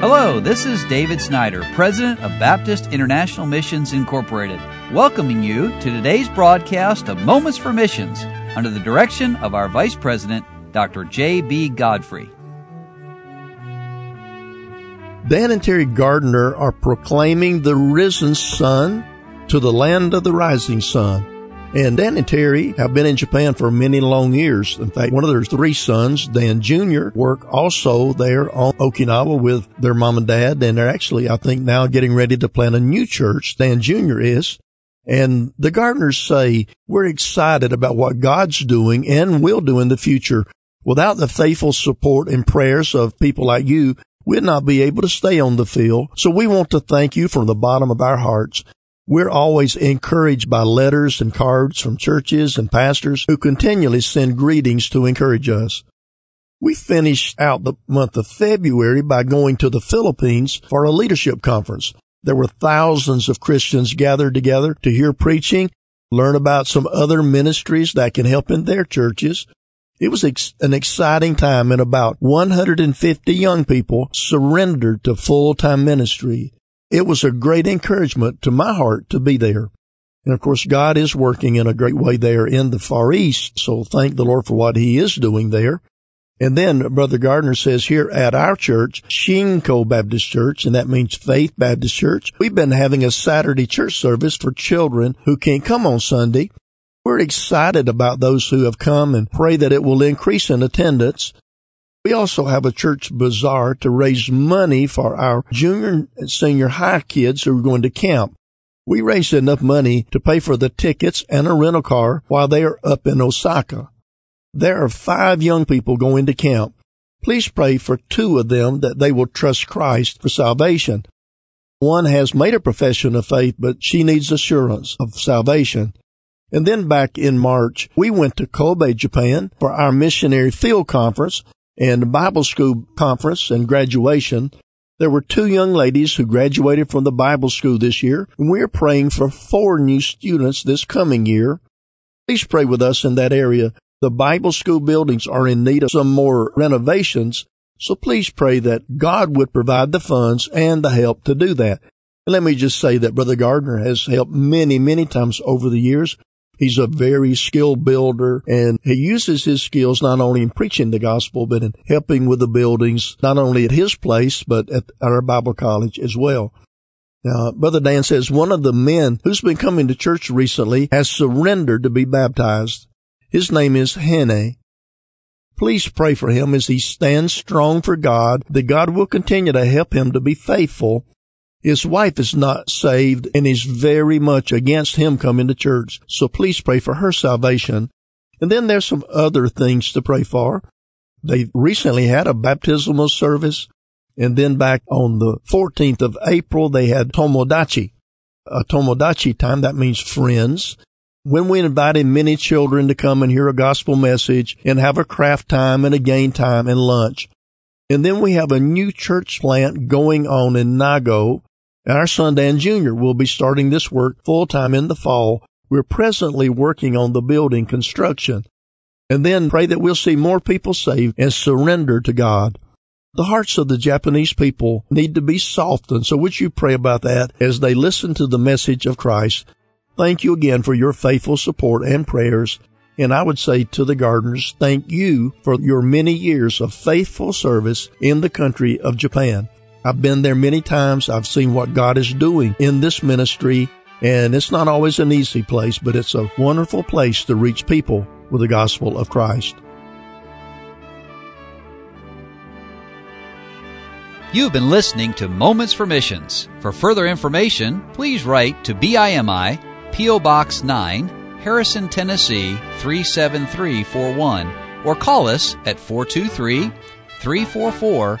Hello, this is David Snyder, President of Baptist International Missions Incorporated, welcoming you to today's broadcast of Moments for Missions under the direction of our Vice President, Dr. J.B. Godfrey. Dan and Terry Gardner are proclaiming the risen Son to the land of the rising sun. And Dan and Terry have been in Japan for many long years. In fact, one of their three sons, Dan Jr., work also there on Okinawa with their mom and dad. And they're actually, I think, now getting ready to plant a new church. Dan Jr. is. And the Gardners say, we're excited about what God's doing and will do in the future. Without the faithful support and prayers of people like you, we'd not be able to stay on the field. So we want to thank you from the bottom of our hearts. We're always encouraged by letters and cards from churches and pastors who continually send greetings to encourage us. We finished out the month of February by going to the Philippines for a leadership conference. There were thousands of Christians gathered together to hear preaching, learn about some other ministries that can help in their churches. It was ex- an exciting time and about 150 young people surrendered to full-time ministry. It was a great encouragement to my heart to be there. And of course, God is working in a great way there in the Far East. So thank the Lord for what he is doing there. And then Brother Gardner says here at our church, Shinko Baptist Church, and that means Faith Baptist Church, we've been having a Saturday church service for children who can't come on Sunday. We're excited about those who have come and pray that it will increase in attendance. We also have a church bazaar to raise money for our junior and senior high kids who are going to camp. We raised enough money to pay for the tickets and a rental car while they are up in Osaka. There are five young people going to camp. Please pray for two of them that they will trust Christ for salvation. One has made a profession of faith, but she needs assurance of salvation. And then back in March, we went to Kobe, Japan for our missionary field conference and Bible school conference and graduation. There were two young ladies who graduated from the Bible school this year, and we are praying for four new students this coming year. Please pray with us in that area. The Bible school buildings are in need of some more renovations, so please pray that God would provide the funds and the help to do that. And let me just say that Brother Gardner has helped many, many times over the years He's a very skilled builder and he uses his skills not only in preaching the gospel, but in helping with the buildings, not only at his place, but at our Bible college as well. Now, Brother Dan says one of the men who's been coming to church recently has surrendered to be baptized. His name is Hene. Please pray for him as he stands strong for God, that God will continue to help him to be faithful his wife is not saved and is very much against him coming to church. So please pray for her salvation. And then there's some other things to pray for. They recently had a baptismal service. And then back on the 14th of April, they had Tomodachi. A Tomodachi time, that means friends. When we invited many children to come and hear a gospel message and have a craft time and a game time and lunch. And then we have a new church plant going on in Nago our son Dan Jr. will be starting this work full time in the fall. We're presently working on the building construction. And then pray that we'll see more people saved and surrender to God. The hearts of the Japanese people need to be softened. So would you pray about that as they listen to the message of Christ? Thank you again for your faithful support and prayers. And I would say to the Gardners, thank you for your many years of faithful service in the country of Japan. I've been there many times. I've seen what God is doing in this ministry, and it's not always an easy place, but it's a wonderful place to reach people with the gospel of Christ. You've been listening to Moments for Missions. For further information, please write to BIMI, P.O. Box 9, Harrison, Tennessee 37341, or call us at 423 344